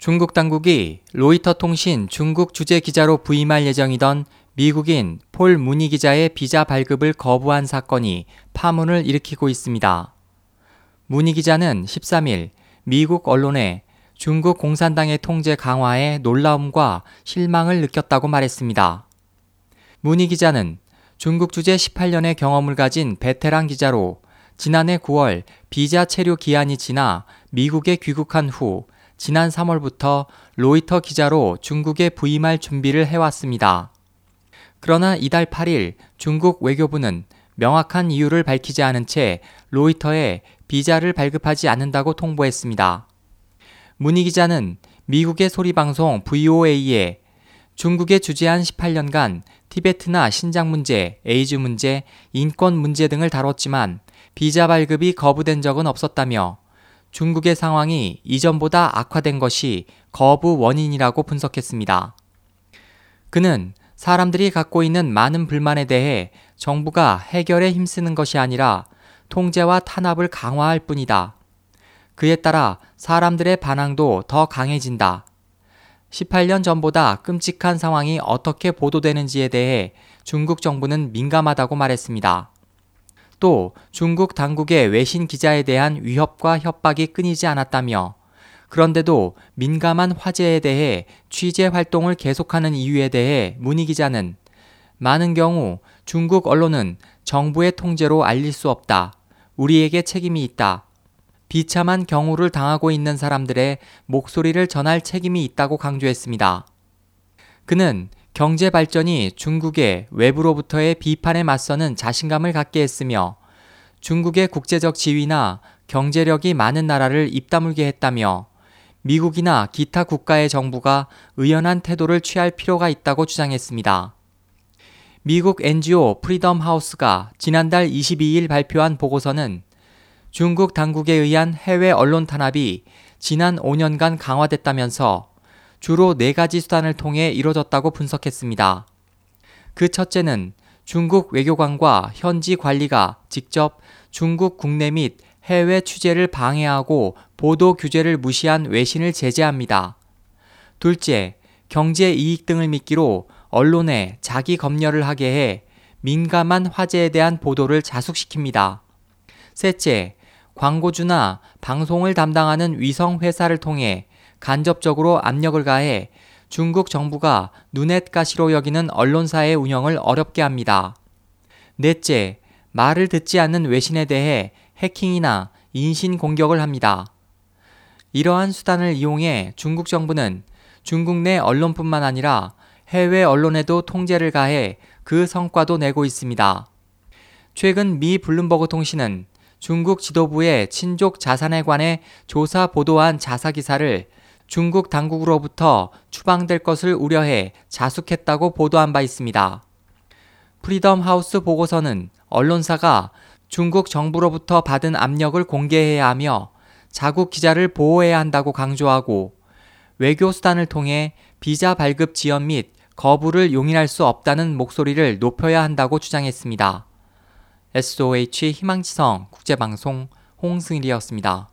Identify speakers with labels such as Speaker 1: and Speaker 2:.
Speaker 1: 중국 당국이 로이터 통신 중국 주재 기자로 부임할 예정이던 미국인 폴 무니 기자의 비자 발급을 거부한 사건이 파문을 일으키고 있습니다. 무니 기자는 13일 미국 언론에 중국 공산당의 통제 강화에 놀라움과 실망을 느꼈다고 말했습니다. 무니 기자는 중국 주재 18년의 경험을 가진 베테랑 기자로 지난해 9월 비자 체류 기한이 지나 미국에 귀국한 후 지난 3월부터 로이터 기자로 중국에 부임할 준비를 해왔습니다. 그러나 이달 8일 중국 외교부는 명확한 이유를 밝히지 않은 채 로이터에 비자를 발급하지 않는다고 통보했습니다. 문희 기자는 미국의 소리방송 VOA에 중국에 주재한 18년간 티베트나 신장 문제, 에이즈 문제, 인권 문제 등을 다뤘지만 비자 발급이 거부된 적은 없었다며 중국의 상황이 이전보다 악화된 것이 거부 원인이라고 분석했습니다. 그는 사람들이 갖고 있는 많은 불만에 대해 정부가 해결에 힘쓰는 것이 아니라 통제와 탄압을 강화할 뿐이다. 그에 따라 사람들의 반항도 더 강해진다. 18년 전보다 끔찍한 상황이 어떻게 보도되는지에 대해 중국 정부는 민감하다고 말했습니다. 또 중국 당국의 외신 기자에 대한 위협과 협박이 끊이지 않았다며 그런데도 민감한 화제에 대해 취재 활동을 계속하는 이유에 대해 문희 기자는 많은 경우 중국 언론은 정부의 통제로 알릴 수 없다. 우리에게 책임이 있다. 비참한 경우를 당하고 있는 사람들의 목소리를 전할 책임이 있다고 강조했습니다. 그는 경제 발전이 중국의 외부로부터의 비판에 맞서는 자신감을 갖게 했으며 중국의 국제적 지위나 경제력이 많은 나라를 입다물게 했다며 미국이나 기타 국가의 정부가 의연한 태도를 취할 필요가 있다고 주장했습니다. 미국 NGO 프리덤 하우스가 지난달 22일 발표한 보고서는 중국 당국에 의한 해외 언론 탄압이 지난 5년간 강화됐다면서 주로 네 가지 수단을 통해 이뤄졌다고 분석했습니다. 그 첫째는 중국 외교관과 현지 관리가 직접 중국 국내 및 해외 취재를 방해하고 보도 규제를 무시한 외신을 제재합니다. 둘째, 경제 이익 등을 미끼로 언론에 자기 검열을 하게 해 민감한 화제에 대한 보도를 자숙시킵니다. 셋째, 광고주나 방송을 담당하는 위성 회사를 통해 간접적으로 압력을 가해 중국 정부가 눈엣 가시로 여기는 언론사의 운영을 어렵게 합니다. 넷째, 말을 듣지 않는 외신에 대해 해킹이나 인신 공격을 합니다. 이러한 수단을 이용해 중국 정부는 중국 내 언론뿐만 아니라 해외 언론에도 통제를 가해 그 성과도 내고 있습니다. 최근 미 블룸버그 통신은 중국 지도부의 친족 자산에 관해 조사 보도한 자사 기사를 중국 당국으로부터 추방될 것을 우려해 자숙했다고 보도한 바 있습니다. 프리덤 하우스 보고서는 언론사가 중국 정부로부터 받은 압력을 공개해야 하며 자국 기자를 보호해야 한다고 강조하고 외교 수단을 통해 비자 발급 지연 및 거부를 용인할 수 없다는 목소리를 높여야 한다고 주장했습니다. SOH 희망지성 국제방송 홍승일이었습니다.